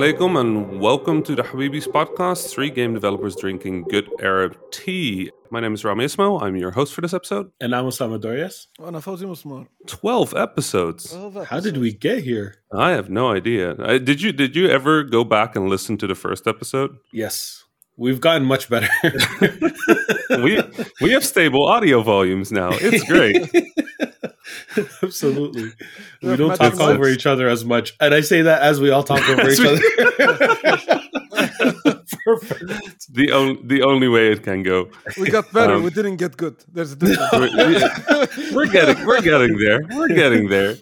alaikum and welcome to the Habibis podcast, three game developers drinking good Arab tea. My name is Rami Ismail. I'm your host for this episode. And I'm Osama Dorias. Oh, and I'm Fawzi Musmar. 12 episodes. How did we get here? I have no idea. I, did you did you ever go back and listen to the first episode? Yes. We've gotten much better. we we have stable audio volumes now. It's great. Absolutely. We don't matching talk over each other as much. And I say that as we all talk over each other. Perfect. the only the only way it can go. we got better Um, we didn't get good there's a difference We're, we're getting we're getting there. We're getting there.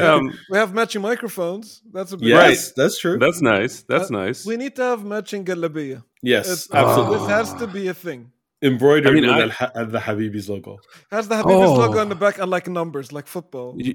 Um, we have matching microphones that's a big Yes, that's true. that's nice. That's Uh, nice. we need to have matching galabia yes, It's- absolutely. this has to be a thing Embroidered I mean, with I- the uh, the Habibis logo. has the Habibis Oh. logo on the back and like numbers like football You-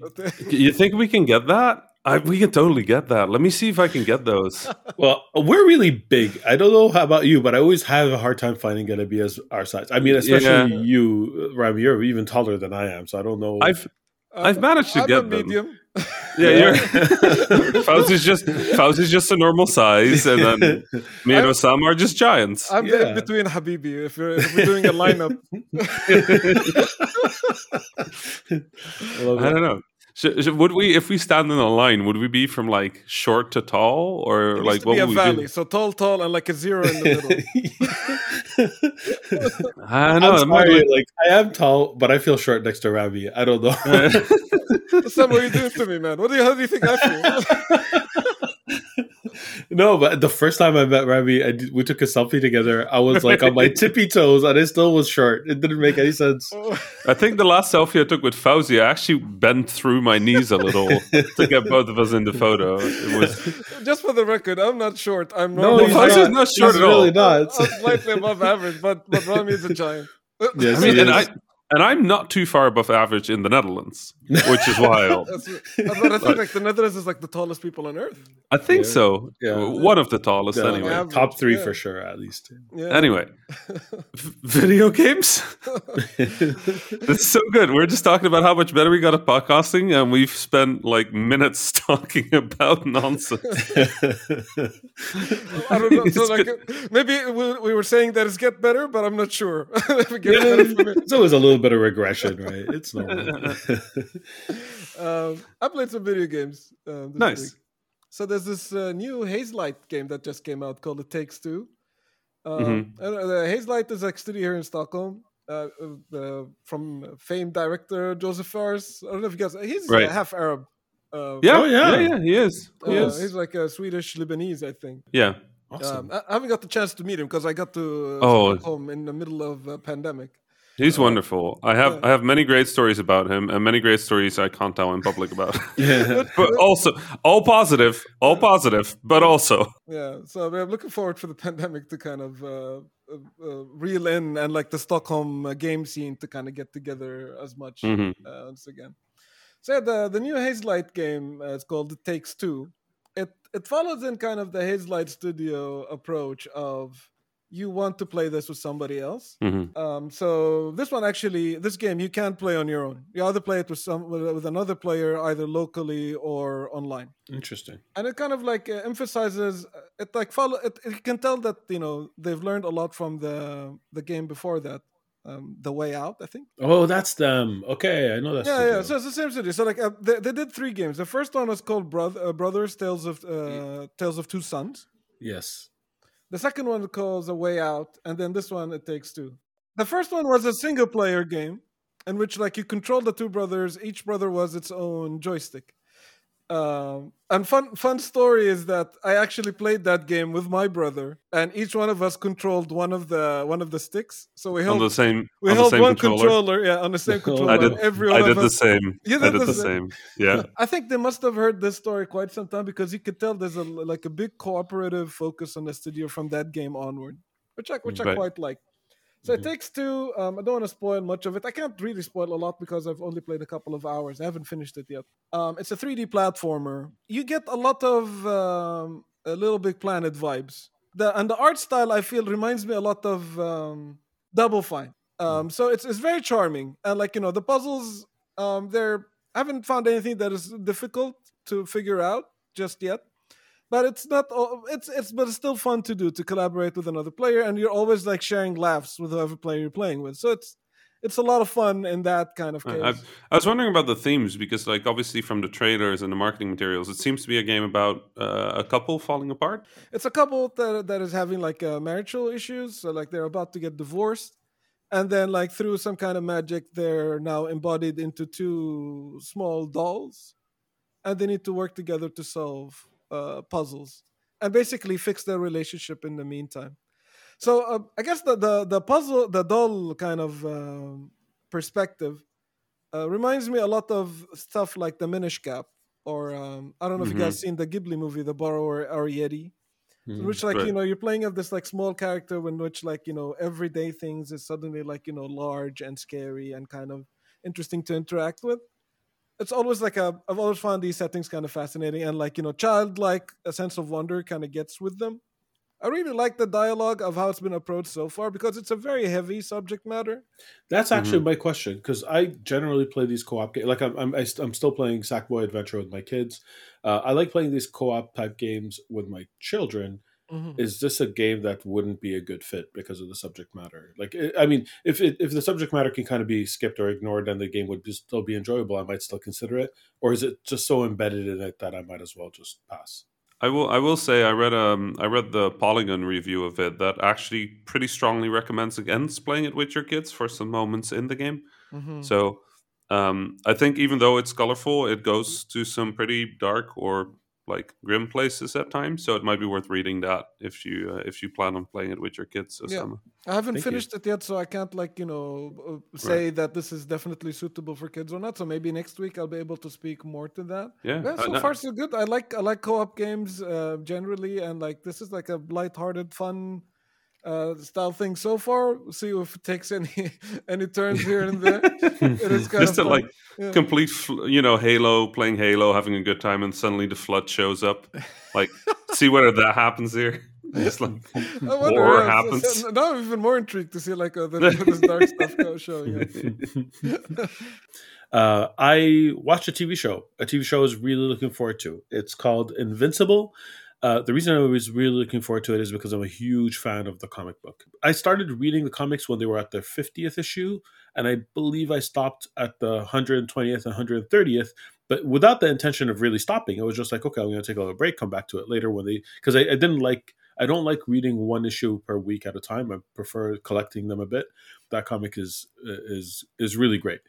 You think we can get that? I, we can totally get that. Let me see if I can get those. Well, we're really big. I don't know how about you, but I always have a hard time finding Galabias our size. I mean, especially Yeah. you, Rami, you're even taller than I am, so I don't know. I've I've managed to I'm get a them. medium yeah, Yeah. you're Faust is just Faust is just a normal size, and then me and I'm- Osama are just giants. I'm Yeah. between Habibi if, you're, if we're doing a lineup I I don't know. Should, should- would we, if we stand in a line, would we be from like short to tall, or it needs like to what be a we valley do? so tall tall and like a zero in the middle I don't I'm know. sorry, be- like I am tall, but I feel short next to Rami. I don't know. Uh, Sam, what are you doing to me man what do you how do you think I feel no, but the first time I met Rami, I did, we took a selfie together. I was like on my tippy toes, and I still was short. It didn't make any sense. I think the last selfie I took with Fawzi, I actually bent through my knees a little to get both of us in the photo. It was just for the record I'm not short I'm No, normal he's Fawzi is not, not short he's at all. really not. I'm slightly above average, but but Rami is a giant. Yes, I mean, he and. I and I'm not too far above average in the Netherlands, which is wild. That's, but I think like the Netherlands is like the tallest people on earth. I think Yeah. so. Yeah. One of the tallest, Yeah, anyway. Yeah. top three Yeah. for sure, at least. Yeah. Anyway, video games. It's so good. We're just talking about how much better we got at podcasting, and we've spent like minutes talking about nonsense. I don't know. So like maybe we, we were saying that it's get better, but I'm not sure. It gets better for me. it's always a little bit of regression, right? It's normal. Um, I played some video games. Um, this Nice. week. So there's this uh, new Hazelight game that just came out called It Takes Two. Um, Mm-hmm. uh, the Hazelight is like studio here in Stockholm. Uh, uh, uh, from famed director Josef Fares. I don't know if you guys. He's Right. uh, half Arab. Uh, yeah, Oh, yeah. yeah, yeah, he is. He uh, is. he's like a Swedish Lebanese, I think. Yeah. awesome. Um, I, I haven't got the chance to meet him because I got to uh, Oh. Stockholm in the middle of uh, pandemic. He's wonderful. I have. I have many great stories about him, and many great stories I can't tell in public about. yeah. but also, all positive, all positive, but also, Yeah, so I'm looking forward for the pandemic to kind of uh, uh, uh, reel in and like the Stockholm uh, game scene to kind of get together as much Mhm. uh, once again. So yeah, the the new Hazelight game uh, it's called It Takes Two. It it follows in kind of the Hazelight Studio approach of you want to play this with somebody else. Mhm. Um, so this one actually, this game you can't play on your own. You either play it with some with, with another player, either locally or online Interesting. and it kind of like uh, emphasizes uh, it like follow it, you can tell that you know they've learned a lot from the the game before that um, the way out i think Oh, that's them. Okay, I know that. yeah the yeah deal. so it's the same city so like uh, they, they did three games the first one was called Broth- uh, brothers tales of uh, tales of two sons yes. The second one calls a way out and then this one it takes two. The first one was a single player game in which like you control the two brothers. Each brother was its own joystick um, and fun fun story is that I actually played that game with my brother, and each one of us controlled one of the one of the sticks. So we on held the same, we on the held same one controller. controller, yeah, on the same controller. I did. and every I did the us. same. You I did did the the same. same. Yeah. I think they must have heard this story quite some time because you could tell there's a like a big cooperative focus on the studio from that game onward, which I which I quite like. So it Mhm. takes two. Um, I don't want to spoil much of it. I can't really spoil a lot because I've only played a couple of hours. I haven't finished it yet. Um, it's a 3D platformer. You get a lot of um, a Little Big Planet vibes. The and the art style I feel reminds me a lot of um, Double Fine. Um, so it's it's very charming and like you know the puzzles. Um, they're I haven't found anything that is difficult to figure out just yet. But it's not. It's it's but it's still fun to do to collaborate with another player, and you're always like sharing laughs with whoever player you're playing with. So it's it's a lot of fun in that kind of case. I- I was wondering about the themes because, like, obviously from the trailers and the marketing materials, it seems to be a game about uh, a couple falling apart. It's a couple that that is having like uh, marital issues, so like they're about to get divorced, and then like through some kind of magic, they're now embodied into two small dolls, and they need to work together to solve uh, puzzles and basically fix their relationship in the meantime. So uh, I guess the, the the puzzle, the doll kind of um, perspective, uh, reminds me a lot of stuff like the Minish Cap, or um, I don't know if you guys seen the Ghibli movie, The Borrower Arrietty Mm. which like Right. you know you're playing of this like small character in which like you know everyday things is suddenly like you know large and scary and kind of interesting to interact with it's always like a i've always found these settings kind of fascinating and like you know childlike a sense of wonder kind of gets with them i really like the dialogue of how it's been approached so far because it's a very heavy subject matter That's actually Mm-hmm. my question because I generally play these co-op games. Like I'm, I'm, I st- I'm still playing Sackboy Adventure with my kids. Uh, I like playing these co-op type games with my children. Is this a game that wouldn't be a good fit because of the subject matter? Like, I I mean, if it, if the subject matter can kind of be skipped or ignored, then the game would be, still be enjoyable. I might still consider it, or is it just so embedded in it that I might as well just pass? I will. I will say I read um I read the Polygon review of it that actually pretty strongly recommends against playing it with your kids for some moments in the game. Mhm. So um, I think even though it's colorful, it goes to some pretty dark or like grim places at times. So it might be worth reading that if you uh, if you plan on playing it with your kids. Yeah. Osama. I haven't Thank you. finished it yet, so I can't like you know uh, say that this is definitely suitable for kids or not. So maybe next week I'll be able to speak more to that. Yeah, Yeah, so I- far so good. I like I like co-op games uh, generally, and like this is like a light-hearted, fun uh, style thing so far. See if it takes any any turns here and there. it is kind just of a, like Yeah. complete, fl- you know, Halo, playing Halo, having a good time, and suddenly the flood shows up. Like, see whether that happens here. Just like I wonder, horror yeah, so- happens. so now I'm even more intrigued to see like uh, the, this dark stuff go showing up. Uh, I watched a TV show. A TV show I was really looking forward to. It's called Invincible. Uh, the reason I was really looking forward to it is because I'm a huge fan of the comic book. I started reading the comics when they were at their 50th issue, and I believe I stopped at the 120th and 130th, but without the intention of really stopping. It was just like, okay, I'm going to take a little break, come back to it later when they, because I, I didn't like, I don't like reading one issue per week at a time. I prefer collecting them a bit. That comic is is is really great.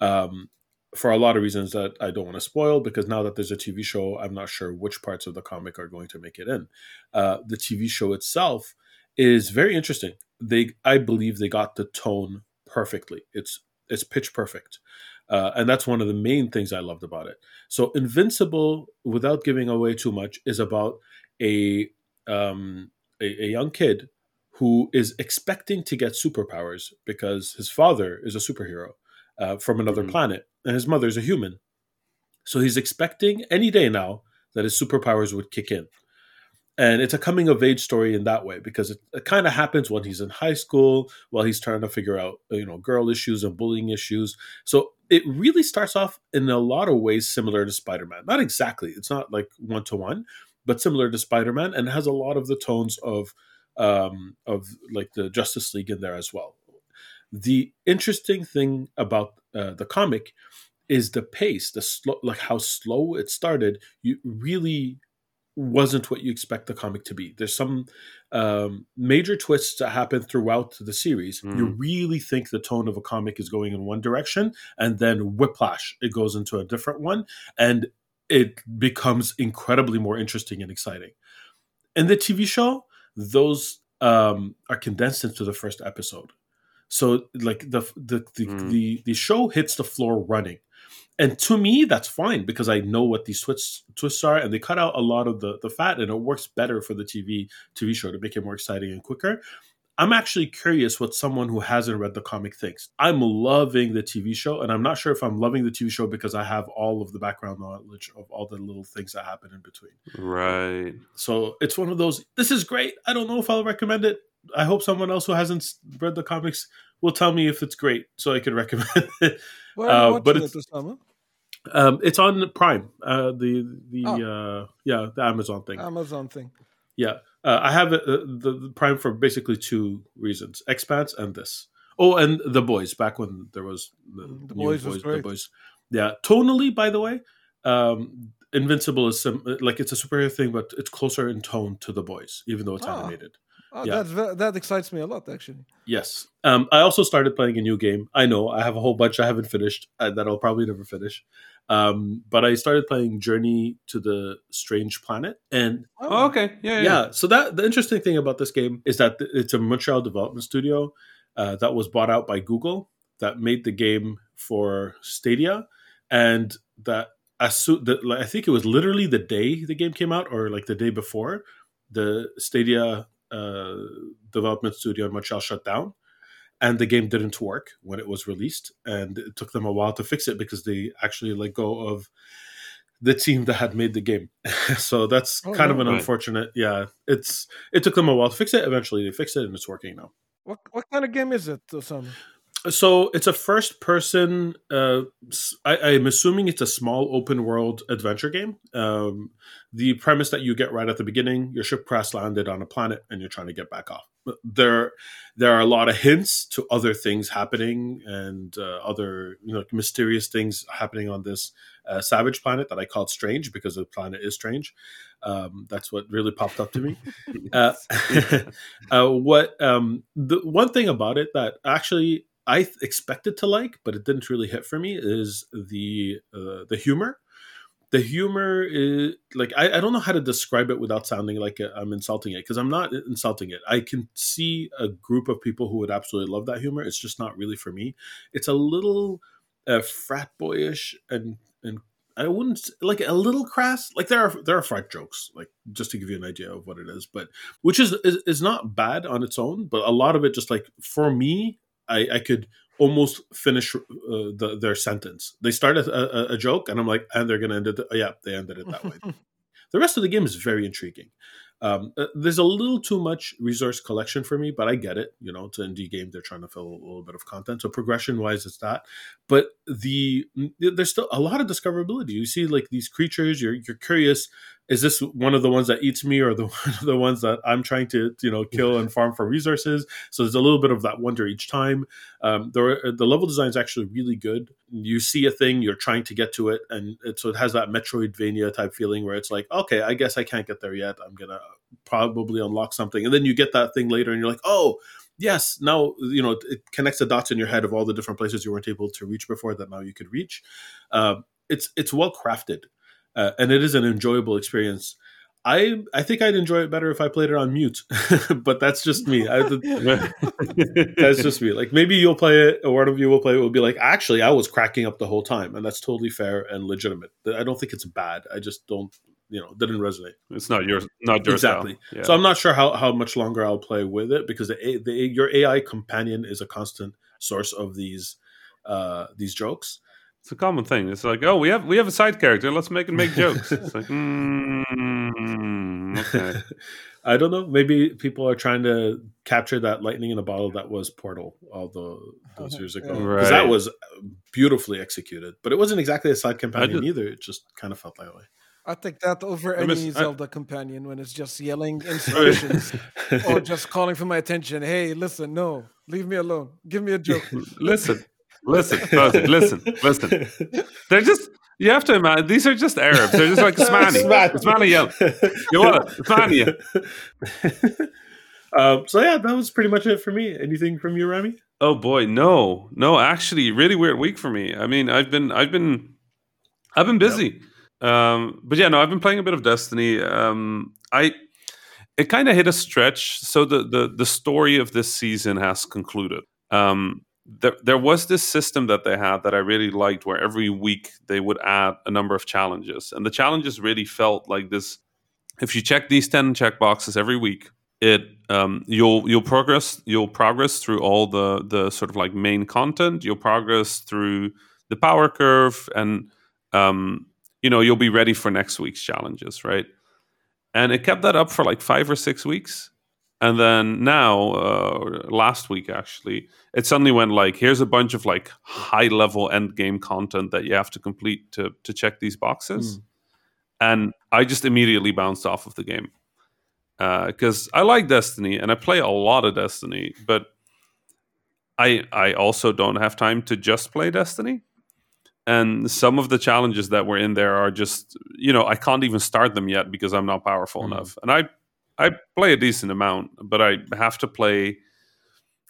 Um, for a lot of reasons that I don't want to spoil, because now that there's a TV show, I'm not sure which parts of the comic are going to make it in. Uh, the TV show itself is very interesting. They, I believe, they got the tone perfectly. It's it's pitch perfect, uh, and that's one of the main things I loved about it. So, Invincible, without giving away too much, is about a um, a, a young kid who is expecting to get superpowers because his father is a superhero uh, from another Mhm. planet, and his mother's a human. So he's expecting any day now that his superpowers would kick in. And it's a coming of age story in that way because it, it kind of happens when he's in high school, while he's trying to figure out, you know, girl issues and bullying issues. So it really starts off in a lot of ways similar to Spider Man. Not exactly, it's not like one to one, but similar to Spider Man and has a lot of the tones of um, of like the Justice League in there as well. The interesting thing about uh, the comic is the pace, the slow, like how slow it started. You really wasn't what you expect the comic to be. There's some um, major twists that happen throughout the series. You really think the tone of a comic is going in one direction, and then whiplash, it goes into a different one, and it becomes incredibly more interesting and exciting. In the TV show, those um, are condensed into the first episode. So like the the the, Mm. the the show hits the floor running. And to me, that's fine because I know what these twists twists are, and they cut out a lot of the, the fat, and it works better for the TV TV show to make it more exciting and quicker. I'm actually curious what someone who hasn't read the comic thinks. I'm loving the TV show, and I'm not sure if I'm loving the TV show because I have all of the background knowledge of all the little things that happen in between. right. So it's one of those. This is great. I don't know if I'll recommend it. I hope someone else who hasn't read the comics will tell me if it's great, so I can recommend it. Where are you Uh, but it, it's- Osama? Um, it's on Prime. Uh, the the Oh. uh, yeah the Amazon thing. Amazon thing. Yeah, uh, I have it, uh, the, the Prime for basically two reasons: Expanse and this. Oh, and the boys. Back when there was the, Mm, The Boys was the boys. Yeah, tonally, by the way, um, Invincible is sim- like it's a superhero thing, but it's closer in tone to the boys, even though it's Ah. animated. Oh, Yeah. that's ve- that excites me a lot, actually. Yes. Um, I also started playing a new game. I know I have a whole bunch I haven't finished uh, that I'll probably never finish. Um, but I started playing Journey to the Strange Planet, and Oh, okay. Yeah, yeah. yeah. So that the interesting thing about this game is that it's a Montreal development studio uh, that was bought out by Google that made the game for Stadia, and that as soon that like, I think it was literally the day the game came out, or like the day before, the Stadia Uh, development studio in Montreal shut down. And the game didn't work when it was released, and it took them a while to fix it because they actually let go of the team that had made the game. so that's Oh, kind of an Right. unfortunate. Yeah, it's it took them a while to fix it. Eventually, they fixed it, and it's working now. What what kind of game is it, Osama? So it's a first person. Uh, I, I'm assuming it's a small open world adventure game. Um, the premise that you get right at the beginning: your ship crash landed on a planet, and you're trying to get back off. There, there are a lot of hints to other things happening and uh, other you know mysterious things happening on this uh, savage planet that I called strange because the planet is strange. Um, that's what really popped up to me. Uh, uh, what um, the one thing about it that actually I expected to like, but it didn't really hit for me is the uh, the humor. The humor is like I, I don't know how to describe it without sounding like I'm insulting it because I'm not insulting it. I can see a group of people who would absolutely love that humor. It's just not really for me. It's a little uh, frat boyish and and I wouldn't like a little crass. Like there are there are frat jokes, like just to give you an idea of what it is, but which is is, is not bad on its own. But a lot of it just like for me, I, I could almost finish uh, the, their sentence. They start a, a, a joke, and I'm like, and they're gonna end it. yeah, they ended it that way. The rest of the game is very intriguing. Um, uh, there's a little too much resource collection for me, but I get it. You know, it's an indie game; they're trying to fill a little bit of content. So progression-wise, it's that. But the there's still a lot of discoverability. You see, like these creatures, you're you're curious. Is this one of the ones that eats me, or the one of the ones that I'm trying to you know kill and farm for resources? So there's a little bit of that wonder each time. Um, there, the level design is actually really good. You see a thing, you're trying to get to it, and it, so it has that Metroidvania type feeling where it's like, okay, I guess I can't get there yet. I'm gonna probably unlock something, and then you get that thing later, and you're like, oh, yes, now you know it connects the dots in your head of all the different places you weren't able to reach before that now you could reach. Uh, it's it's well crafted, uh, and it is an enjoyable experience. I I think I'd enjoy it better if I played it on mute, but that's just me. I, that's just me. Like maybe you'll play it, or one of you will play it. Will be like, actually, I was cracking up the whole time, and that's totally fair and legitimate. I don't think it's bad. I just don't, you know, didn't resonate. It's not yours. Not your Exactly. style. Yeah. So I'm not sure how, how much longer I'll play with it because the, the your AI companion is a constant source of these uh, these jokes. It's a common thing. It's like, oh, we have we have a side character. Let's make him make jokes. It's like, mm, okay. I don't know. Maybe people are trying to capture that lightning in a bottle that was Portal all the, those years ago. Yeah. Because that was beautifully executed, but it wasn't exactly a side companion did- either. It just kind of felt that way. I take that over I any miss- I- Zelda companion when it's just yelling instructions or just calling for my attention. Hey, listen, no, leave me alone. Give me a joke. listen, listen, listen, listen, listen. They're just. You have to imagine these are just Arabs. They're just like Ismani. Ismani yell. You want? Ismani. um, so yeah, that was pretty much it for me. Anything from you, Rami? Oh boy, no, no. Actually, really weird week for me. I mean, I've been, I've been, I've been busy. Um, but yeah, no, I've been playing a bit of Destiny. Um, I, it kind of hit a stretch. So the the the story of this season has concluded. Um, there there was this system that they had that I really liked, where every week they would add a number of challenges, and the challenges really felt like this. If you check these ten check boxes every week, it um, you'll you'll progress you'll progress through all the the sort of like main content. You'll progress through the power curve and um, you know you'll be ready for next week's challenges right? And it kept that up for like five or six weeks and then now uh, last week actually it suddenly went like here's a bunch of like high level end game content that you have to complete to to check these boxes Mm. and i just immediately bounced off of the game because i like destiny and i play a lot of destiny but i i also don't have time to just play destiny and some of the challenges that were in there are just you know i can't even start them yet because i'm not powerful Mhm. enough and i i play a decent amount but i have to play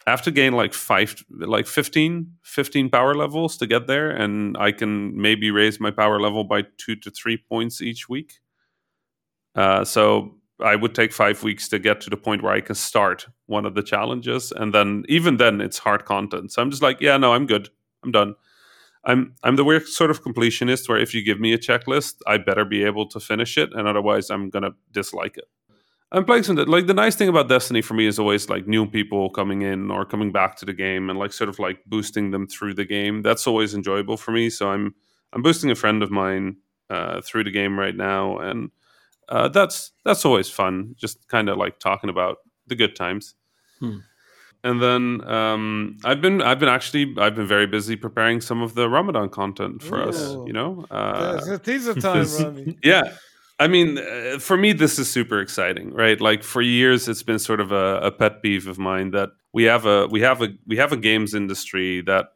I have to gain like five like 15 15 power levels to get there and i can maybe raise my power level by two to three points each week. Uh, so i would take five weeks to get to the point where i can start one of the challenges and then even then it's hard content. So i'm just like yeah no i'm good. I'm done. I'm i'm the weird sort of completionist where if you give me a checklist i better be able to finish it and otherwise i'm gonna dislike it I'm playing some like the nice thing about Destiny for me is always like new people coming in or coming back to the game and like sort of like boosting them through the game. That's always enjoyable for me. So I'm I'm boosting a friend of mine uh, through the game right now, and uh, that's that's always fun. Just kind of like talking about the good times. Hmm. And then um, I've been I've been actually I've been very busy preparing some of the Ramadan content for us. You know, uh, It's a teaser time, Rami. yeah. I mean, uh, for me, this is super exciting, right? Like for years, it's been sort of a, a pet peeve of mine that we have a we have a we have a games industry that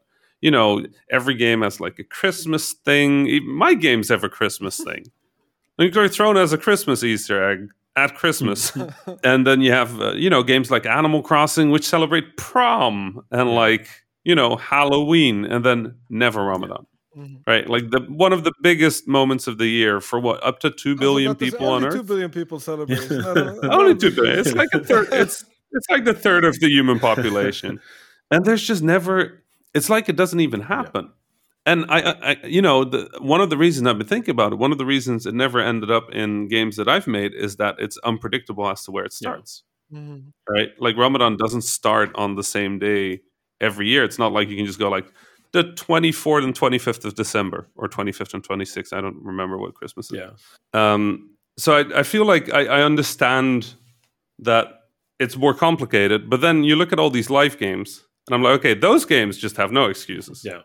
you know every game has like a Christmas thing. Even my games have a Christmas thing. Nuclear Throne has a Christmas Easter egg at Christmas, and then you have uh, you know games like Animal Crossing which celebrate prom and like you know Halloween, and then never Ramadan Mhm. right? Like the one of the biggest moments of the year for what up to two billion I was billion about to say, people on Earth. Two billion people celebrate. Only two billion. It's like a third. It's it's like the third of the human population, and there's just never. It's like it doesn't even happen. And I, I, you know, the, one of the reasons I've been thinking about it, one of the reasons it never ended up in games that I've made is that it's unpredictable as to where it Yeah. starts. Mhm. Right? Like Ramadan doesn't start on the same day every year. It's not like you can just go like the 24th and 25th of December or 25th and 26th. I don't remember what Christmas is. Yeah. Um, so I, I feel like I, I understand that it's more complicated, but then you look at all these live games, and I'm like, okay, those games just have no excuses, Yeah.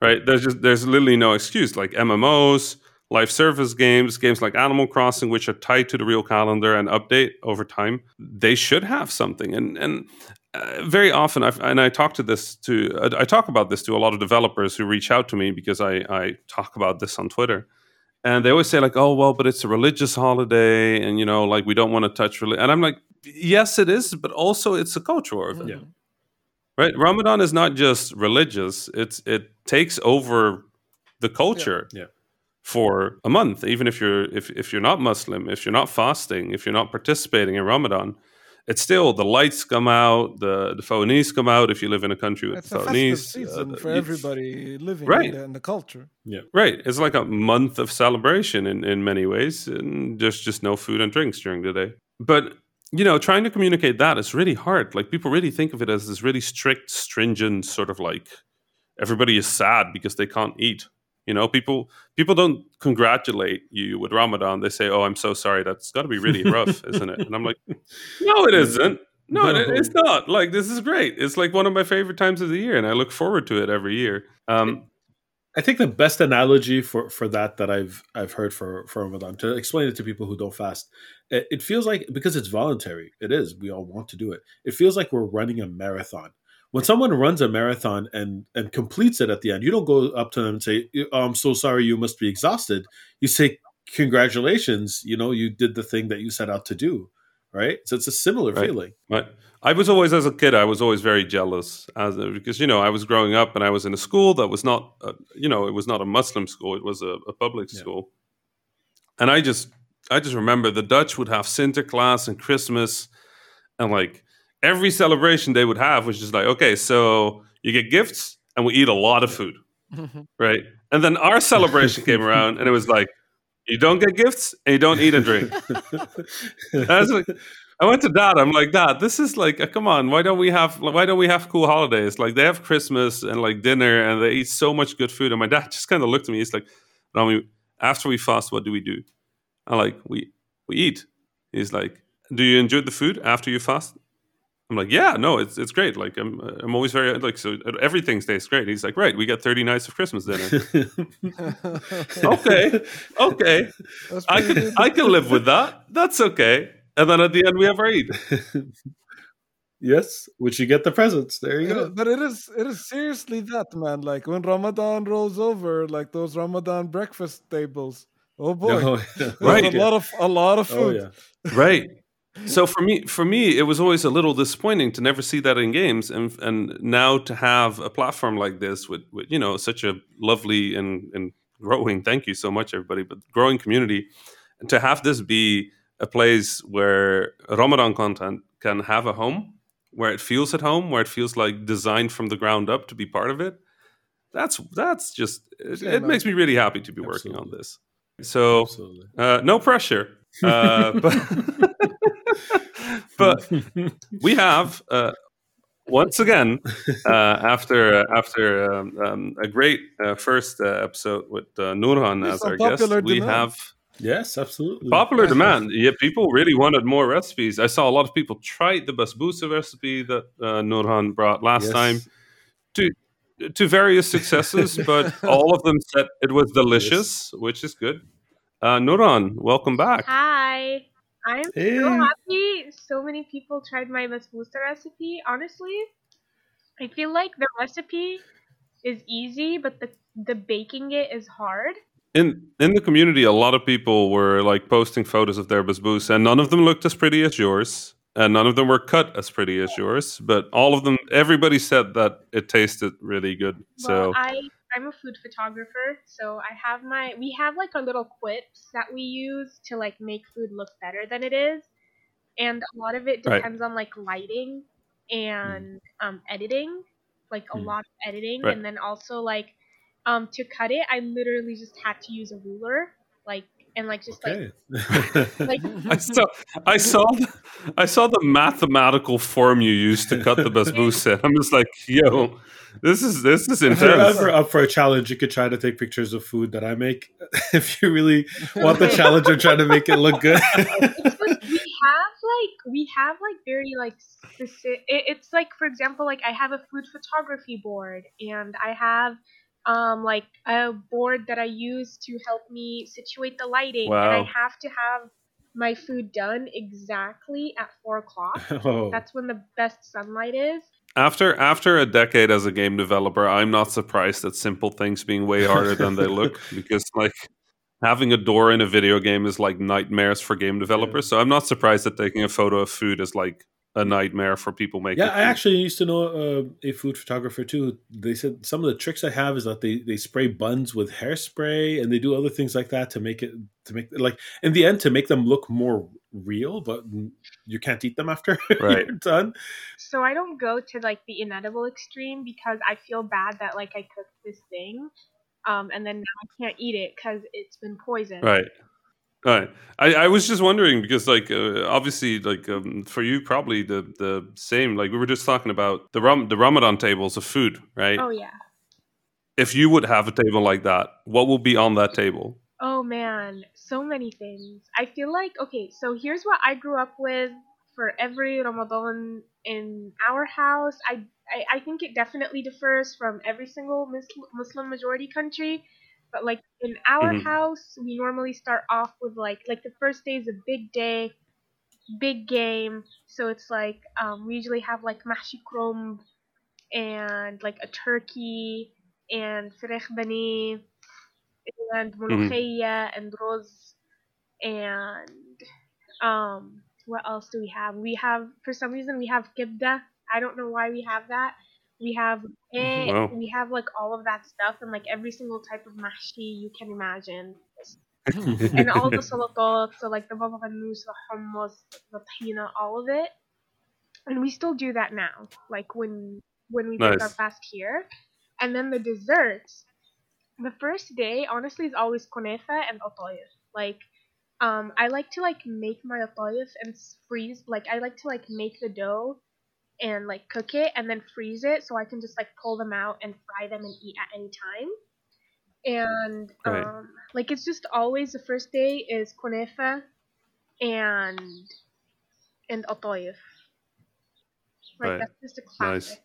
right? There's just there's literally no excuse. Like MMOs, live service games, games like Animal Crossing, which are tied to the real calendar and update over time, they should have something. And and uh, very often, I've, and I talk to this to I talk about this to a lot of developers who reach out to me because I I talk about this on Twitter. And they always say like oh well but it's a religious holiday and you know like we don't want to touch religion and i'm like yes it is but also it's a cultural event. Yeah. right? Ramadan is not just religious it's it takes over the culture Yeah. for a month even if you're if, if you're not muslim if you're not fasting if you're not participating in ramadan it's still the lights come out the the phonies come out if you live in a country with It's a festive season uh, for everybody living Right. in, the, in the culture. Yeah, right. It's like a month of celebration in, in many ways. And there's just no food and drinks during the day. But, you know, trying to communicate that is really hard. Like people really think of it as this really strict, stringent sort of like everybody is sad because they can't eat. You know, people people don't congratulate you with Ramadan. They say, "Oh, I'm so sorry. That's got to be really rough, isn't it?" And I'm like, "No, it isn't. No, it- it's not. Like this is great. It's like one of my favorite times of the year, and I look forward to it every year." Um, I think the best analogy for, for that that I've I've heard for for Ramadan to explain it to people who don't fast, it, it feels like because it's voluntary. It is. We all want to do it. It feels like we're running a marathon. When someone runs a marathon and and completes it at the end, you don't go up to them and say, "Oh, "I'm so sorry, you must be exhausted." You say, "Congratulations, you know, you did the thing that you set out to do." Right. So it's a similar Right. feeling. Right. I was always, as a kid, I was always very jealous, as because you know I was growing up and I was in a school that was not, uh, you know, it was not a Muslim school; it was a, a public Yeah. school, and I just, I just remember the Dutch would have Sinterklaas and Christmas, and like every celebration they would have was just like, okay, so you get gifts and we eat a lot of food, right? And then our celebration came around, and it was like, you don't get gifts and you don't eat and drink. I like, I went to dad. I'm like, dad, this is like, uh, come on. Why don't we have, why don't we have cool holidays? Like they have Christmas and like dinner, and they eat so much good food. And my dad just kind of looked at me. He's like, Rami, after we fast, what do we do? I'm like, we we eat. He's like, do you enjoy the food after you fast? I'm like, yeah, no, it's it's great. Like I'm I'm always very like so everything tastes great. He's like, right, we got 30 nights of Christmas dinner. okay, okay, I can good. I can live with that. That's okay. And then at the end we have our Eid. yes, which you get the presents. There you It is- go. but it is it is seriously that man. Like when Ramadan rolls over, like those Ramadan breakfast tables. Oh boy, Oh, there's yeah. Right. a lot of a lot of Oh food. yeah. right so for me for me it was always a little disappointing to never see that in games and and now to have a platform like this with, with you know such a lovely and and growing thank you so much everybody but growing community and to have this be a place where ramadan content can have a home where it feels at home where it feels like designed from the ground up to be part of it that's that's just it, Yeah, it makes me really happy to be working on this so uh, no pressure. Uh, but but we have uh, once again uh, after uh, after um, um, a great uh, first uh, episode with uh, Nourhan Yes, as our guest, popular we have Yes, absolutely. popular demand. Yeah, people really wanted more recipes. I saw a lot of people try the basbousa recipe that uh, Nourhan brought last Yes. time to to various successes, but all of them said it was delicious, which is good. Uh, Nourhan, welcome back. Hi. I'm Hey. so eh. happy so many people tried my basbousa recipe. Honestly, I feel like the recipe is easy, but the the baking it is hard. in in the community a lot of people were like posting photos of their basbousa and none of them looked as pretty as yours and none of them were cut as pretty as yours but all of them everybody said that it tasted really good so Well, I I'm a food photographer, so I have my we have like our little quips that we use to like make food look better than it is, and a lot of it Right. depends on like lighting and um, editing, like a Mm. lot of editing, Right. and then also like um to cut it, I literally just had to use a ruler, like and like just like Okay. like I saw I saw the, I saw the mathematical form you used to cut the basbousa I'm just like yo this is this is intense. if you're ever up for a challenge, you could try to take pictures of food that I make. if you really want the challenge of trying to make it look good. like we have like we have like very like specific it's like for example like i have a food photography board and i have um like a board that i use to help me situate the lighting. And i have to have my food done exactly at four o'clock. Oh, that's when the best sunlight is. After after a decade as a game developer I'm not surprised at simple things being way harder than they look. Because like having a door in a video game is like nightmares for game developers. So I'm not surprised that taking a photo of food is like a nightmare for people making yeah, I actually used to know uh, a food photographer too. They said some of the tricks I have is that they they spray buns with hairspray and they do other things like that to make it to make like in the end to make them look more real, but you can't eat them after Right. you're done. so i don't go to like the inedible extreme because i feel bad that like i cooked this thing um and then now i can't eat it because it's been poisoned Right. Right. I, I was just wondering because, like, uh, obviously, like um, for you, probably the the same. Like we were just talking about the Ram- the Ramadan tables of food, right? oh yeah If you would have a table like that, what would be on that table? Oh man, so many things. I feel like okay, so here's what I grew up with for every Ramadan in our house. I I, I think it definitely differs from every single Muslim majority country, but like in our Mhm. house, we normally start off with like like the first day is a big day, big game. So it's like um, we usually have like mahshi krumb and like a turkey and فرخ bani and molokhia and roz and um what else do we have? We have for some reason we have kibda. I don't know why we have that. we have eh, Wow. we have like all of that stuff and like every single type of mahshi you can imagine. and all the salatat, so like the baba ganoush, the hummus, the tahina, all of it. And we still do that now, like when when we Nice. our fast here. And then the desserts. The first day, honestly, is always kunefa and atayef. Like, um, I like to like make my atayef and freeze. Like, I like to like make the dough and like cook it and then freeze it so I can just like pull them out and fry them and eat at any time. And Right. um, like it's just always the first day is kunefa and and otoyef. Like Right. that's just a Nice.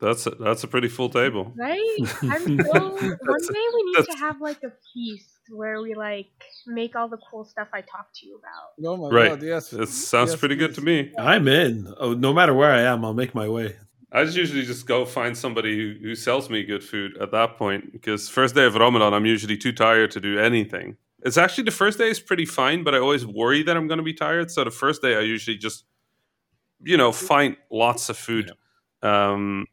That's a, that's a pretty full table. Right? I'm so one day we need to have like a feast where we like make all the cool stuff I talked to you about. Oh my Right. god, yes. It sounds Yes, pretty good to me. I'm in. Oh, no matter where I am, I'll make my way. I just usually just go find somebody who, who sells me good food at that point because first day of Ramadan I'm usually too tired to do anything. It's actually the first day is pretty fine, but I always worry that I'm going to be tired. So the first day I usually just you know find lots of food, um,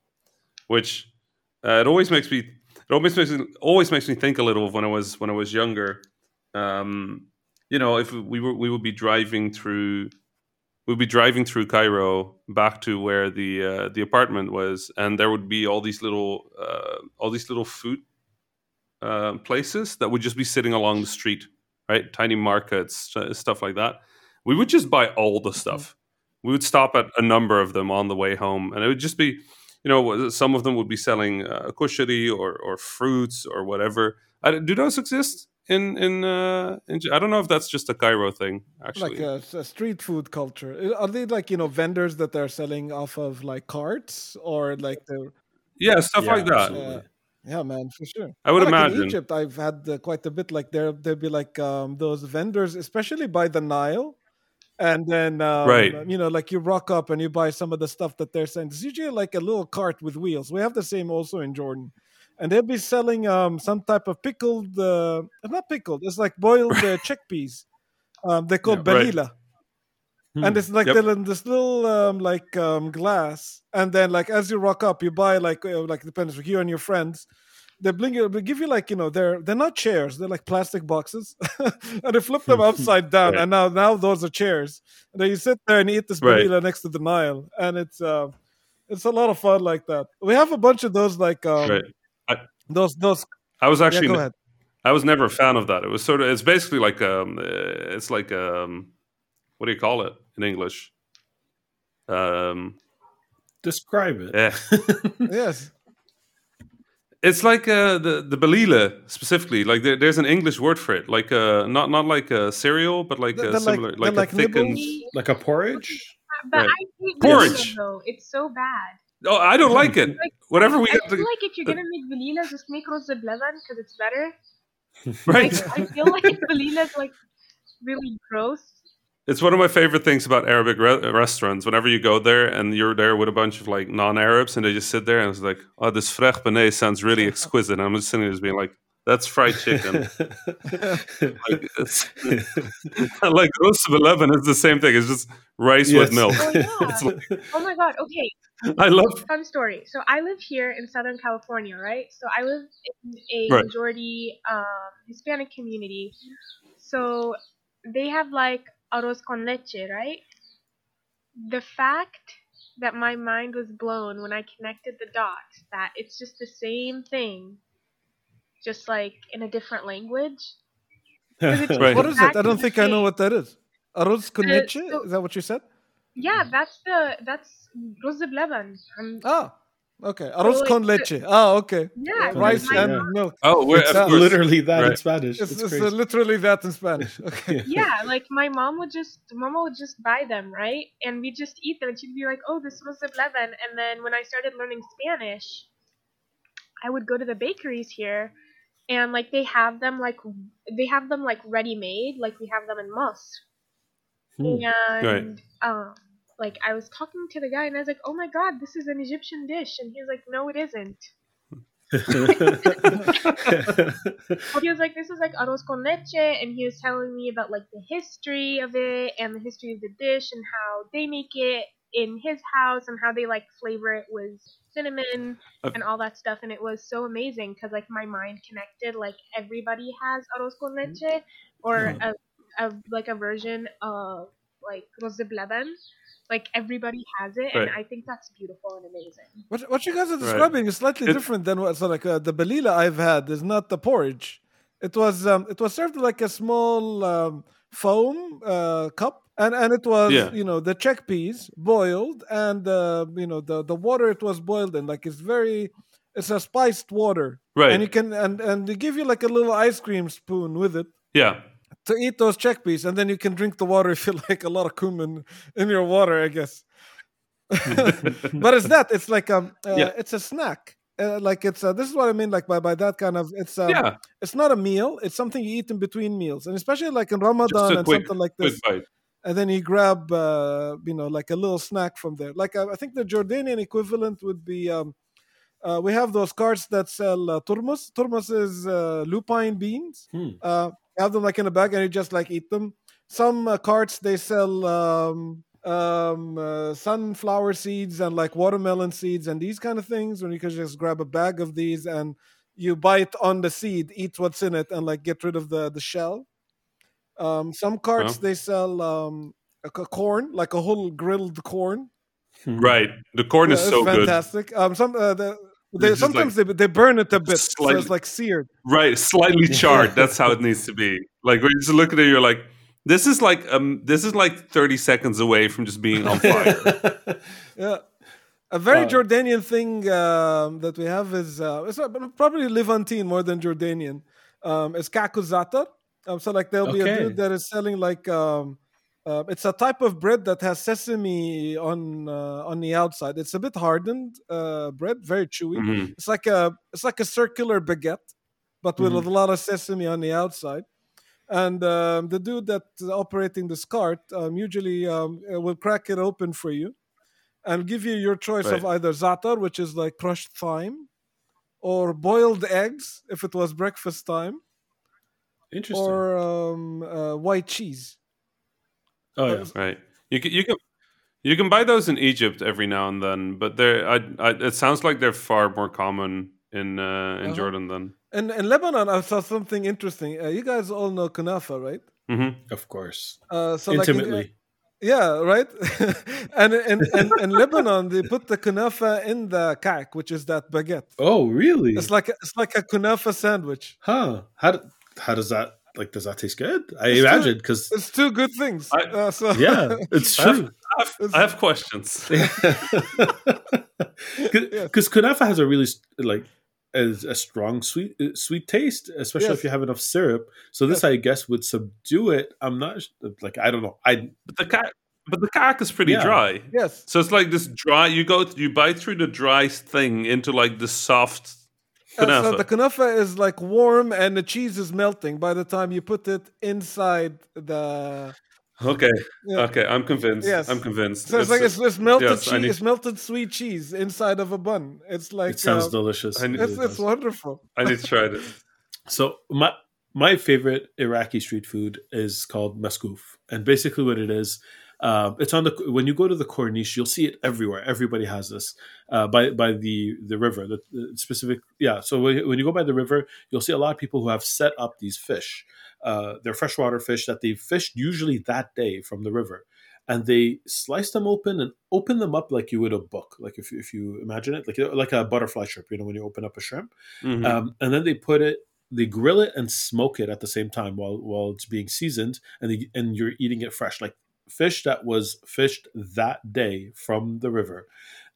which uh, it always makes me it always makes me always makes me think a little of when I was when I was younger. Um, you know, if we were we would be driving through we'd be driving through Cairo back to where the uh, the apartment was, and there would be all these little uh, all these little food uh, places that would just be sitting along the street, right? Tiny markets, stuff like that. We would just buy all the stuff. We would stop at a number of them on the way home, and it would just be, you know, some of them would be selling uh, kushari or or fruits or whatever. I, do those exist? In in, uh, in I don't know if that's just a Cairo thing. Actually, like a, a street food culture. Are they like you know vendors that they're selling off of like carts or like the yeah, stuff Yeah, like that. absolutely. uh, yeah man for sure. I would Like imagine. in Egypt, I've had uh, quite a bit. Like there, there'd be like um, those vendors, especially by the Nile, and then um, Right. you know, like you rock up and you buy some of the stuff that they're selling. It's usually like a little cart with wheels. We have the same also in Jordan, and they'll be selling um, some type of pickled, uh, not pickled. It's like boiled uh, chickpeas. Um, they're called Yeah, right. balila Hmm. and it's like Yep. they're in this little um, like um, glass, and then like as you rock up, you buy like uh, like depends on you and your friends. They bring you, they give you like you know they're they're not chairs, they're like plastic boxes, and they flip them upside down, Right. and now now those are chairs. And then you sit there and eat this Right. balila next to the Nile, and it's uh, it's a lot of fun like that. We have a bunch of those like um, Right. those those. I was Yeah, actually go ahead. I was never a fan of that. It was sort of it's basically like um uh, it's like um what do you call it in English? Um Describe it. yeah. Yes, It's like uh, the the belila specifically. Like there, there's an English word for it. Like uh not not like a cereal, but like The- a the like- similar the like, like a thickened. nibbles? Like a porridge? But Right. I hate Porridge. Though. It's so bad. Oh, I don't like it. Like, Whatever we I have feel to, like if you're gonna make velila, just make rose belevan because it's better. right. Like, I feel like velila is like really gross. It's one of my favorite things about Arabic re- restaurants. Whenever you go there and you're there with a bunch of like non-Arabs and they just sit there and it's like, oh, this frech benet sounds really exquisite. And I'm just sitting there just being like, that's fried chicken. like, it's, like roast of 11 is the same thing. It's just rice with milk. Oh yeah. It's like, Oh my god. Okay. I love. Fun story. So I live here in Southern California, right? So I live in a Right. majority um, Hispanic community. So they have like arroz con leche, right? The fact that my mind was blown when I connected the dots that it's just the same thing, just like in a different language. Right. what is it? I don't the think I know what that is. Arroz con Uh, leche? so- Is that what you said? Yeah, that's the that's rose belevan. Um, Ah, okay. Arroz like con the- leche. Ah, okay. yeah, con Rice leche, and yeah. milk. Oh, we're, it's literally that in Spanish. It's, It's, it's uh, literally that in Spanish. Okay. yeah, like my mom would just, mama would just buy them, right? And we'd just eat them, and she'd be like, "Oh, this was of leaven." And then when I started learning Spanish, I would go to the bakeries here, and like they have them like they have them like ready made, like we have them in Mosque. Hmm. And um, like I was talking to the guy, and I was like, "Oh my God, this is an Egyptian dish," and he was like, "No, it isn't." he was like, "This is like arroz con leche," and he was telling me about like the history of it and the history of the dish and how they make it in his house and how they like flavor it with cinnamon Uh, and all that stuff. And it was so amazing because like my mind connected. Like everybody has arroz con leche or a, a like a version of like arroz de. Like everybody has it, and I think that's beautiful and amazing. What, what you guys are Right. describing is slightly It- different than what so like uh, the balila I've had is not the porridge. It was um, it was served like a small um, foam uh, cup, and and it was Yeah. you know the chickpeas boiled, and uh, you know the the water it was boiled in like it's very it's a spiced water, Right. and you can and and they give you like a little ice cream spoon with it yeah. To eat those chickpeas, and then you can drink the water if you like a lot of cumin in your water, I guess. but it's that. It's like um, uh, Yeah. it's a snack. Uh, like it's uh, this is what I mean. Like by by that kind of it's um, yeah, it's not a meal. It's something you eat in between meals, and especially like in Ramadan and quick, something like this. And then you grab, uh, you know, like a little snack from there. Like I, I think the Jordanian equivalent would be. Um, uh, we have those carts that sell uh, turmus. Turmus is uh, lupine beans. Hmm. Have them like in a bag, and you just like eat them. Some uh, carts they sell um, um, uh, sunflower seeds and like watermelon seeds and these kind of things. When you can just grab a bag of these and you bite on the seed, eat what's in it, and like get rid of the the shell. Um, some carts they sell um, a c- corn, like a whole grilled corn. Right, the corn Yeah, is so good. fantastic. Um, some uh, the, they, It's just sometimes they, they burn it a bit, so it's like seared. Right, slightly charred. That's how it needs to be. Like when you just look at it, you're like, this is like um, this is like 30 seconds away from just being on fire. Yeah. A very Uh, Jordanian thing um, that we have is uh, it's uh, probably Levantine more than Jordanian. Um, it's kakuzatar. Um, so like there'll be a dude that is selling like um, uh, it's a type of bread that has sesame on uh, on the outside. It's a bit hardened uh, bread, very chewy. Mhm. It's like a it's like a circular baguette, but with Mhm. a lot of sesame on the outside. And um, the dude that's operating this cart um, usually um, uh, will crack it open for you and give you your choice of either zatar, which is like crushed thyme, or boiled eggs if it was breakfast time, Interesting. or um, uh, white cheese. Oh yeah. Right. You can you can you can buy those in Egypt every now and then, but they're I, I, it sounds like they're far more common in uh, in Uh-huh. Jordan than. And in Lebanon, I saw something interesting. Uh, you guys all know kunafa, right? hmm Of course. Uh, so like in- Intimately. Yeah, right. and in, in, in Lebanon, they put the kunafa in the kak, which is that baguette. oh, really? It's like a, it's like a kunafa sandwich. huh? How do, how does that like? Does that taste good? I It's imagine because It's two good things. I- uh, so yeah, it's I have, true. I have, I have questions. Because kunafa has a really like a, a strong sweet uh, sweet taste, especially Yes. if you have enough syrup. So this, I guess, would subdue it. I'm not like I don't know. I But the cack, but the cack is pretty Yeah. dry. yes, So it's like this dry. You go, you bite through the dry thing into like the soft Uh, so the kunafa is like warm and the cheese is melting by the time you put it inside the. okay, Yeah. okay, I'm convinced. Yes. I'm convinced. So it's, like it's, it's melted yes, cheese. need- It's melted sweet cheese inside of a bun. It's like it sounds uh, delicious. I need- it's, it's wonderful. I need to try this. So my my favorite Iraqi street food is called maskouf, and basically what it is, uh, it's on the when you go to the Corniche, you'll see it everywhere. Everybody has this uh, by by the the river, the, the specific yeah. So when, when you go by the river, you'll see a lot of people who have set up these fish. Uh, they're freshwater fish that they fished usually that day from the river. And they slice them open and open them up like you would a book, like if, you- if you imagine it, like like a butterfly shrimp. You know, when you open up a shrimp, Mhm. um, and then they put it they grill it and smoke it at the same time while while it's being seasoned and they, and you're eating it fresh like fish that was fished that day from the river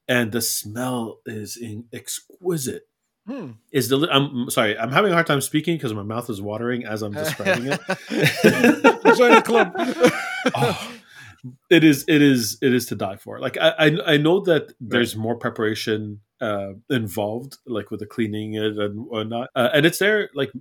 and the smell is in, exquisite Hmm. is deli- I'm sorry I'm having a hard time speaking because my mouth is watering as I'm describing it Join club. Oh, it is it is it is to die for like i i, I know that there's more preparation uh involved like with the cleaning it and whatnot uh, and it's there like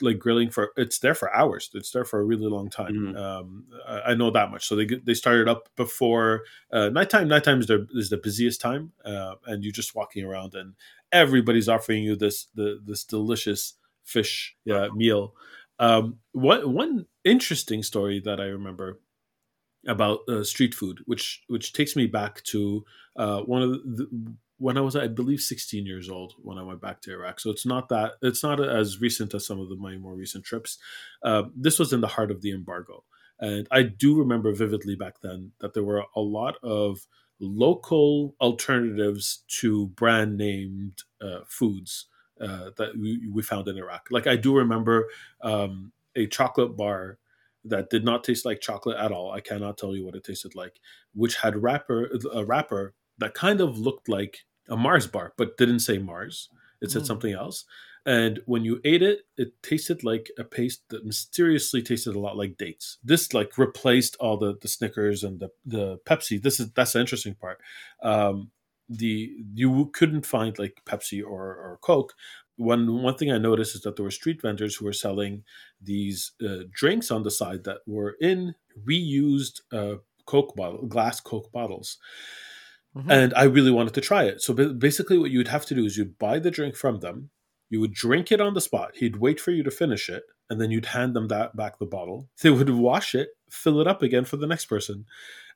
like grilling for it's there for hours. It's there for a really long time. Mhm. um I, I know that much. So they they started up before uh nighttime. Nighttime is, the is the busiest time uh and you're just walking around and everybody's offering you this the this delicious fish uh, meal. Um one one interesting story that i remember about uh, street food, which which takes me back to uh, one of the, when I was, I believe, 16 years old when I went back to Iraq. So it's not that it's not as recent as some of the, my more recent trips. Uh, this was in the heart of the embargo, and I do remember vividly back then that there were a lot of local alternatives to brand named uh, foods uh, that we, we found in Iraq. Like I do remember um, a chocolate bar that did not taste like chocolate at all. I cannot tell you what it tasted like, which had wrapper a wrapper that kind of looked like a Mars bar, but didn't say Mars. It said Mm. something else. and when you ate it, it tasted like a paste that mysteriously tasted a lot like dates. This like replaced all the the Snickers and the the Pepsi. This is that's the interesting part. Um, the you couldn't find like Pepsi or, or Coke. One one thing I noticed is that there were street vendors who were selling these uh, drinks on the side that were in reused uh, Coke bottle, glass Coke bottles. Mhm. And I really wanted to try it. So basically, what you'd have to do is you'd buy the drink from them, you would drink it on the spot. He'd wait for you to finish it, and then you'd hand them that back the bottle. They would wash it, fill it up again for the next person.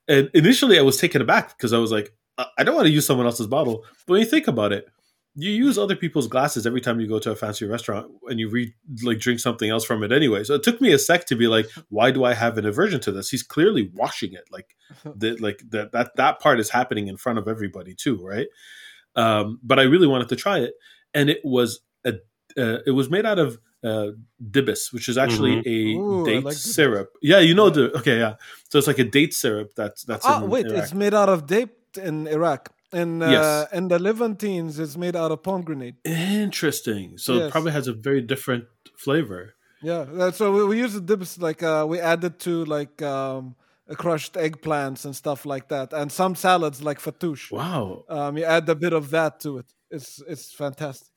And initially, I was taken aback because I was like, I don't want to use someone else's bottle. But when you think about it, you use other people's glasses every time you go to a fancy restaurant and you re like drink something else from it anyway. So it took me a sec to be like, why do I have an aversion to this? He's clearly washing it. Like the, like that that that part is happening in front of everybody too, right? Um, but I really wanted to try it, and it was a uh, it was made out of uh, dibis, which is actually a Ooh, date like dibis. syrup. Yeah, you know the okay, yeah. So it's like a date syrup that's that's in wait, Iraq. it's made out of date in Iraq. And uh, Yes. and the Levantines is made out of pomegranate. interesting. So it probably has a very different flavor. Yeah, uh, so we, we use the dips like uh, we added to like um, uh, crushed eggplants and stuff like that, and some salads like fattoush. Wow, Um, you add a bit of that to it. It's it's fantastic.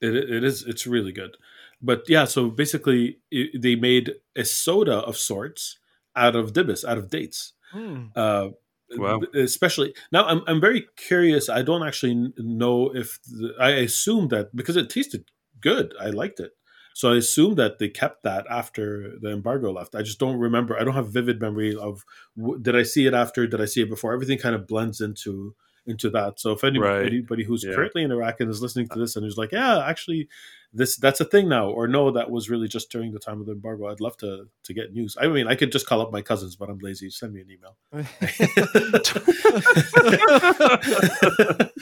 it, it is it's really good. But yeah, so basically it, they made a soda of sorts out of dibis, out of dates. Mm. uh, Wow. especially now I'm, I'm very curious i don't actually know if the, i assume that because it tasted good i liked it so i assume that they kept that after the embargo left i just don't remember i don't have vivid memory of w- did i see it after did i see it before everything kind of blends into into that so if anybody, Right. anybody who's Yeah. currently in iraq and is listening to uh this and who's like yeah actually this that's a thing now or no that was really just during the time of the embargo i'd love to to get news i mean i could just call up my cousins but i'm lazy send me an email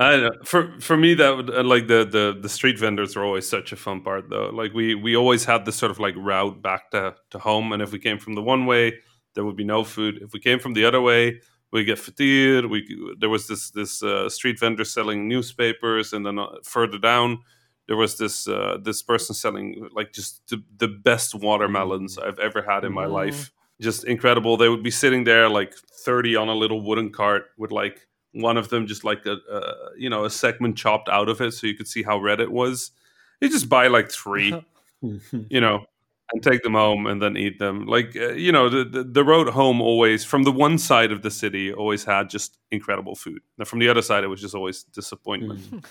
I know. for for me that would uh, like the the the street vendors are always such a fun part though. Like we we always had this sort of like route back to to home, and if we came from the one way, there would be no food. If we came from the other way, we get fatir. We there was this this uh, street vendor selling newspapers, and then uh, further down there was this uh, this person selling like just the, the best watermelons I've ever had in my Mm. life. Just incredible. They would be sitting there like thirty on a little wooden cart with like one of them just like a, a you know a segment chopped out of it so you could see how red it was you just buy like three you know and take them home and then eat them. Like uh, you know the, the the road home always from the one side of the city always had just incredible food. And from the other side it was just always disappointment.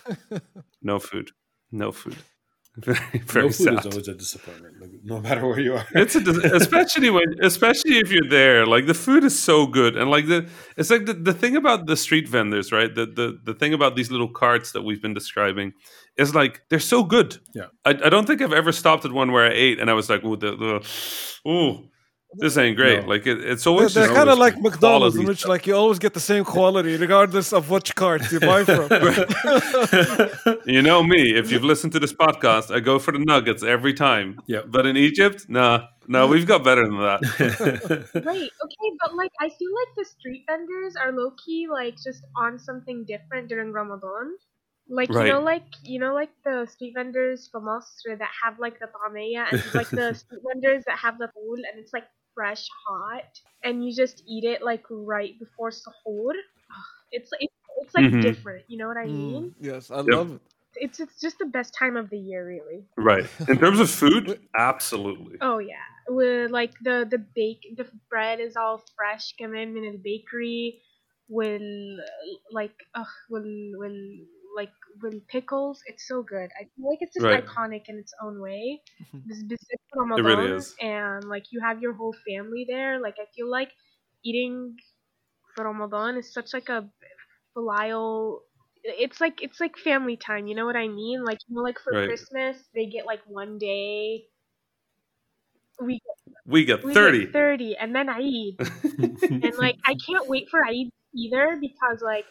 No food. No food very very no food sad is always a disappointment, like, no matter where you are. it's a, dis- especially when especially if you're there like the food is so good and like the it's like the, the thing about the street vendors right the, the the thing about these little carts that we've been describing is like they're so good Yeah. i, I don't think i've ever stopped at one where i ate and i was like ooh, the, the, ooh this ain't great No. like it, it's They're, always they're kind of like McDonald's, in which like you always get the same quality regardless of which cart you buy from. you know me if you've listened to this podcast i go for the nuggets every time Yeah. but in egypt nah no we've got better than that Right. Okay, but like I feel like the street vendors are low key like just on something different during Ramadan. Like Right. you know, like you know, like the street vendors from Masr that have like the tameya, and like the street vendors that have the fool, and it's like fresh, hot, and you just eat it like right before sahur. It's it's it's like Mhm. different. You know what I Mm, mean? yes, I Yep. love it. It's it's just the best time of the year, really. right in terms of food absolutely Oh yeah, with like the the bake the bread is all fresh coming in the bakery, with like ugh, with with like with pickles. It's so good. I feel like it's just Right. iconic in its own way. Mhm. This this is It really Ramadan, is. and like you have your whole family there. Like I feel like eating for Ramadan is such like a filial. It's like it's like family time. You know what I mean? Like you know, like for Right. Christmas they get like one day. We we get we 30 get 30 and then Eid. and like I can't wait for Eid either because like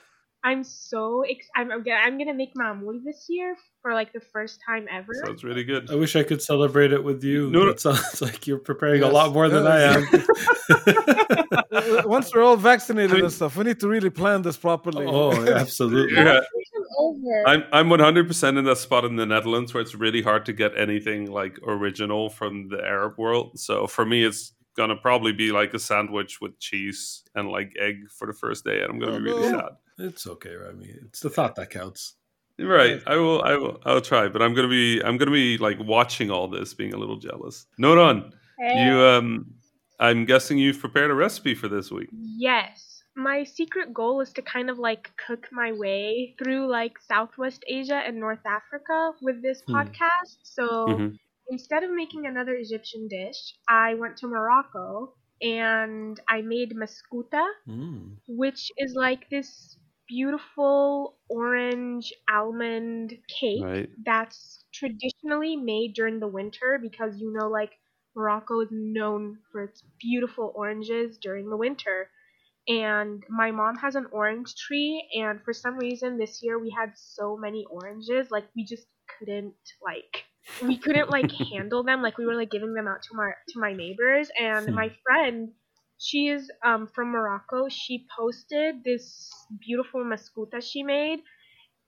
I'm so ex- I'm I'm gonna, I'm gonna make Mamoul this year for like the first time ever. sounds really good I wish I could celebrate it with you. No, no. It sounds like you're preparing a lot more than I am. Once we're all vaccinated and stuff, we need to really plan this properly. oh, absolutely. Yeah. Over. I'm I'm 100% in that spot in the Netherlands where it's really hard to get anything like original from the Arab world. So for me, it's gonna probably be like a sandwich with cheese and like egg for the first day, and I'm gonna Oh, be really no. sad. It's okay, Rami. It's the thought that counts. Right, I will, I will, I'll try, but I'm gonna be, I'm gonna be like watching all this, being a little jealous. Nourhan, Hey. you, um, I'm guessing you've prepared a recipe for this week. Yes. My secret goal is to kind of like cook my way through like Southwest Asia and North Africa with this Hmm. podcast. So Mhm. Instead of making another Egyptian dish, I went to Morocco and I made Meskouta, Mm. which is like this beautiful orange almond cake Right. that's traditionally made during the winter because you know like Morocco is known for its beautiful oranges during the winter. And my mom has an orange tree and for some reason this year we had so many oranges like we just couldn't like we couldn't like handle them like we were like giving them out to my to my neighbors and Hmm. my friend she is um from Morocco she posted this beautiful Meskouta she made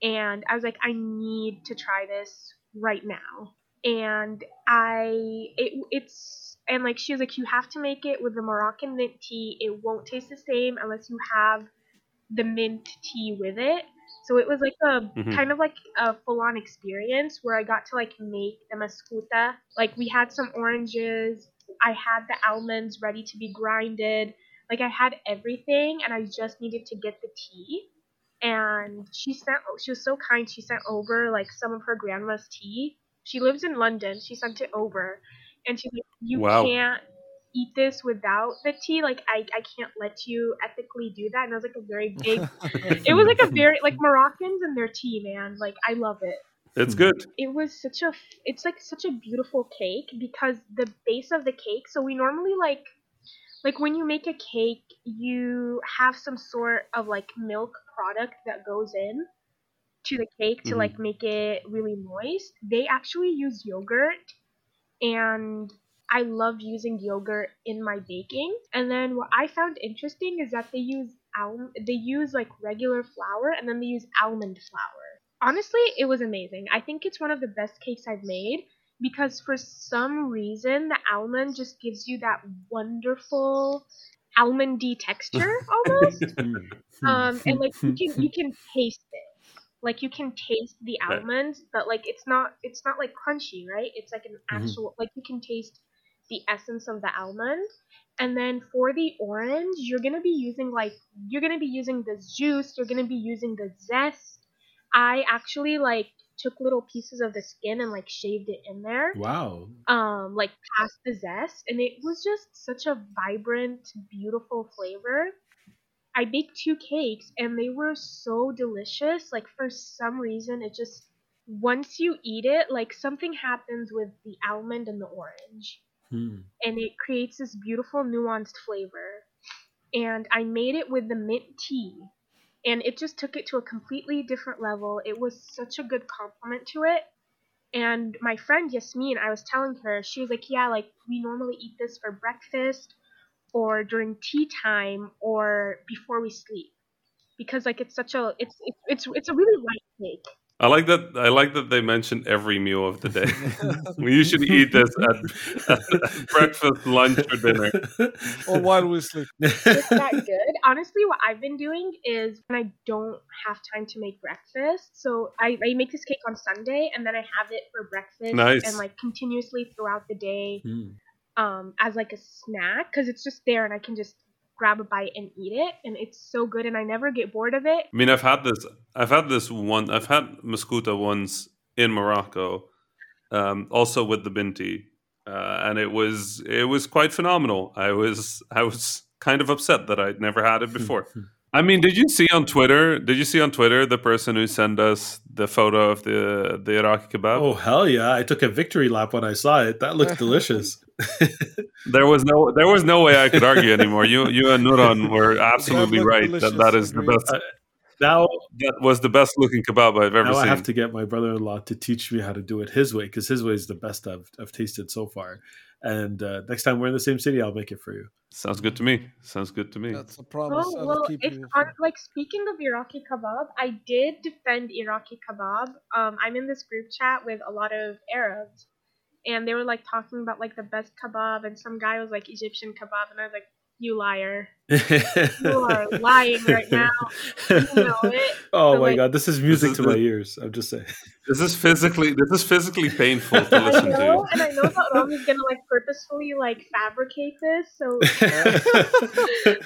and I was like, I need to try this right now. And I, it, it's, and like she was like, you have to make it with the Moroccan mint tea. It won't taste the same unless you have the mint tea with it. So it was like a Mhm. kind of like a full on experience where I got to like make the Meskouta. Like we had some oranges, I had the almonds ready to be grinded. Like I had everything and I just needed to get the tea and she sent she was so kind she sent over like some of her grandma's tea she lives in london she sent it over and she's like you Wow. can't eat this without the tea like I, I can't let you ethically do that and it was like a very big it was like a very like moroccans and their tea man like i love it It's good. it was such a it's like such a beautiful cake because the base of the cake so we normally like like when you make a cake you have some sort of like milk product that goes in to the cake to Mhm. like make it really moist they actually use yogurt and I love using yogurt in my baking. And then what I found interesting is that they use al- they use like regular flour and then they use almond flour. Honestly, it was amazing. I think it's one of the best cakes I've made because for some reason the almond just gives you that wonderful almondy texture almost. Mm. um, and like you can you can taste it. Like you can taste the almonds, but like it's not it's not like crunchy, right? It's like an Mhm. actual like you can taste the essence of the almond. And then for the orange, you're gonna be using like you're gonna be using the juice, you're gonna be using the zest. I actually like took little pieces of the skin and like shaved it in there Wow. um like past the zest and it was just such a vibrant beautiful flavor i baked two cakes and they were so delicious like for some reason it just once you eat it like something happens with the almond and the orange Mm. and it creates this beautiful nuanced flavor and i made it with the mint tea and it just took it to a completely different level it was such a good compliment to it and my friend Yasmin, I was telling her, she was like, Yeah, like we normally eat this for breakfast or during tea time or before we sleep. Because like it's such a it's it's it's, it's a really light cake. I like that. I like that they mentioned every meal of the day. we usually eat this at, at breakfast, lunch, or dinner. or while we sleep. It's that good. Honestly, what I've been doing is when I don't have time to make breakfast, so I, I make this cake on Sunday and then I have it for breakfast Nice. and like continuously throughout the day. Mm. um, as like a snack because it's just there and I can just grab a bite and eat it and it's so good and I never get bored of it. I mean, I've had this. I've had this one. I've had Meskouta once in Morocco, um, also with the binti, uh, and it was it was quite phenomenal. I was I was kind of upset that I'd never had it before. I mean, did you see on Twitter? Did you see on Twitter the person who sent us the photo of the the Iraqi kebab? Oh hell yeah! I took a victory lap when I saw it. That looked delicious. There was no there was no way I could argue anymore. You you and Nourhan were absolutely right that that is the best. Uh, now, That was the best looking kebab I've ever seen. now I have to get my brother-in-law to teach me how to do it his way because his way is the best I've I've tasted so far. And uh, next time we're in the same city, I'll make it for you. Sounds good to me. Sounds good to me. That's a promise. Oh well, keep if you. on, like speaking of Iraqi kebab, I did defend Iraqi kebab. Um, I'm in this group chat with a lot of Arabs, and they were like talking about like the best kebab, and some guy was like Egyptian kebab, and I was like, "You liar! You are lying right now. You know it." oh So, my like- god, this is music is to my ears. I'm just saying. This is physically this is physically painful to I listen know, to. and I know that Rami's gonna like purposefully like fabricate this, so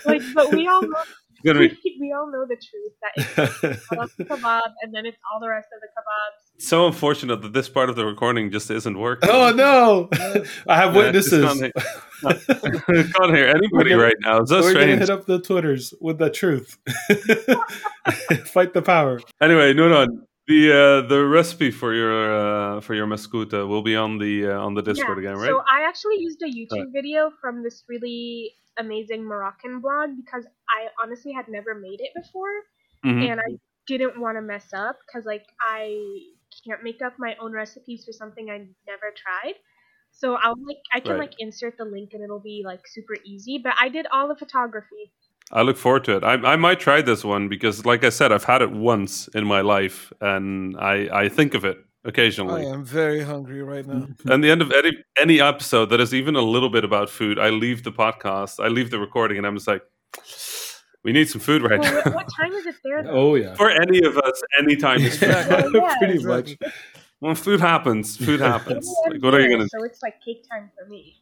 like, but we all know It's gonna be we all know the truth that it's Iraqi kebab, and then it's all the rest of the kebabs. so unfortunate that this part of the recording just isn't working. oh no! I have Yeah, witnesses. it's Can't hear anybody gonna- right now. It's so We're gonna strange. hit up the Twitters with the truth. Fight the power. Anyway, no, no. The uh, the recipe for your uh, for your Meskouta will be on the uh, on the Discord Yeah, again, right? So I actually used a YouTube Right. video from this really amazing Moroccan blog because I honestly had never made it before, Mhm. and I didn't want to mess up because like I can't make up my own recipes for something I've never tried. So I'll like I can Right. like insert the link and it'll be like super easy. But I did all the photography. I look forward to it. I, I might try this one because, like I said, I've had it once in my life, and I, I think of it I am very hungry right now. And the end of any any episode that is even a little bit about food, I leave the podcast, I leave the recording, and I'm just like, we need some food right Well, now. what, what time is it there? Though? Oh yeah. For any of us, anytime is food. Exactly. Yeah, Pretty exactly. much. When food happens, food happens. Like, what are you gonna? So it's like cake time for me.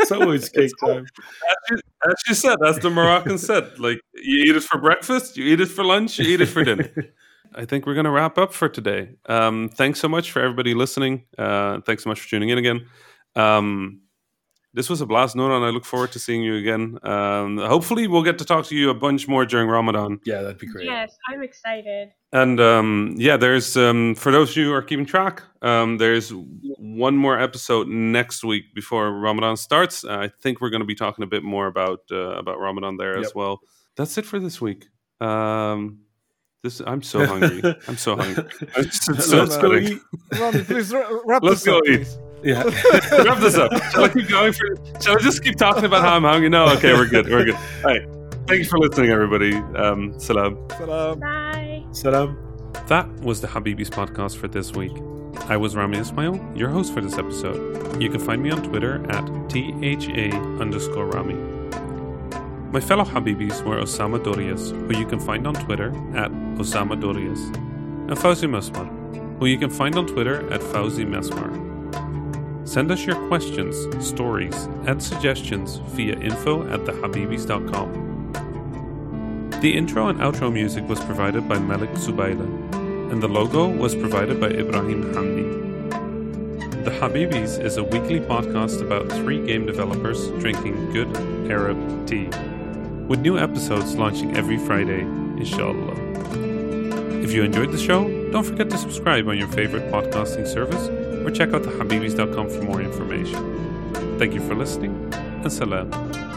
it's always cake time. As you, as you said, as the Moroccan said, like you eat it for breakfast, you eat it for lunch, you eat it for dinner. I think we're going to wrap up for today. Um, thanks so much for everybody listening. Uh, thanks so much for tuning in again. Um, this was a blast, Nora, and I look forward to seeing you again. Um, hopefully, we'll get to talk to you a bunch more during Ramadan. Yeah, that'd be great. Yes, I'm excited. And um, yeah, there's um, for those of you who are keeping track, um, there's one more episode next week before Ramadan starts. I think we're going to be talking a bit more about uh, about Ramadan there as well. That's it for this week. This I'm so hungry. I'm so hungry. I'm just so Let's go excited. eat. Rami, please ra- wrap this up. Let's go eat. Yeah. Wrap this up. Shall I keep going for? Shall I just keep talking about how I'm hungry? No. Okay, we're good. We're good. All right. Thank you for listening, everybody. Um, salam. Salam. Bye. Salam. That was the Habibis podcast for this week. I was Rami Ismail, your host for this episode. You can find me on Twitter at THA underscore Rami. My fellow Habibis were Osama Dorias, who you can find on Twitter at Osama Dorias, and Fawzi Mesmar, who you can find on Twitter at Fawzi Mesmar. Send us your questions, stories, and suggestions via info at thehabibis.com. The intro and outro music was provided by Malik Zubaida, and the logo was provided by Ibrahim Hamdi. The Habibis is a weekly podcast about three game developers drinking good Arab tea, with new episodes launching every Friday, inshallah. If you enjoyed the show, don't forget to subscribe on your favorite podcasting service or check out thehabibis.com for more information. Thank you for listening, and salam.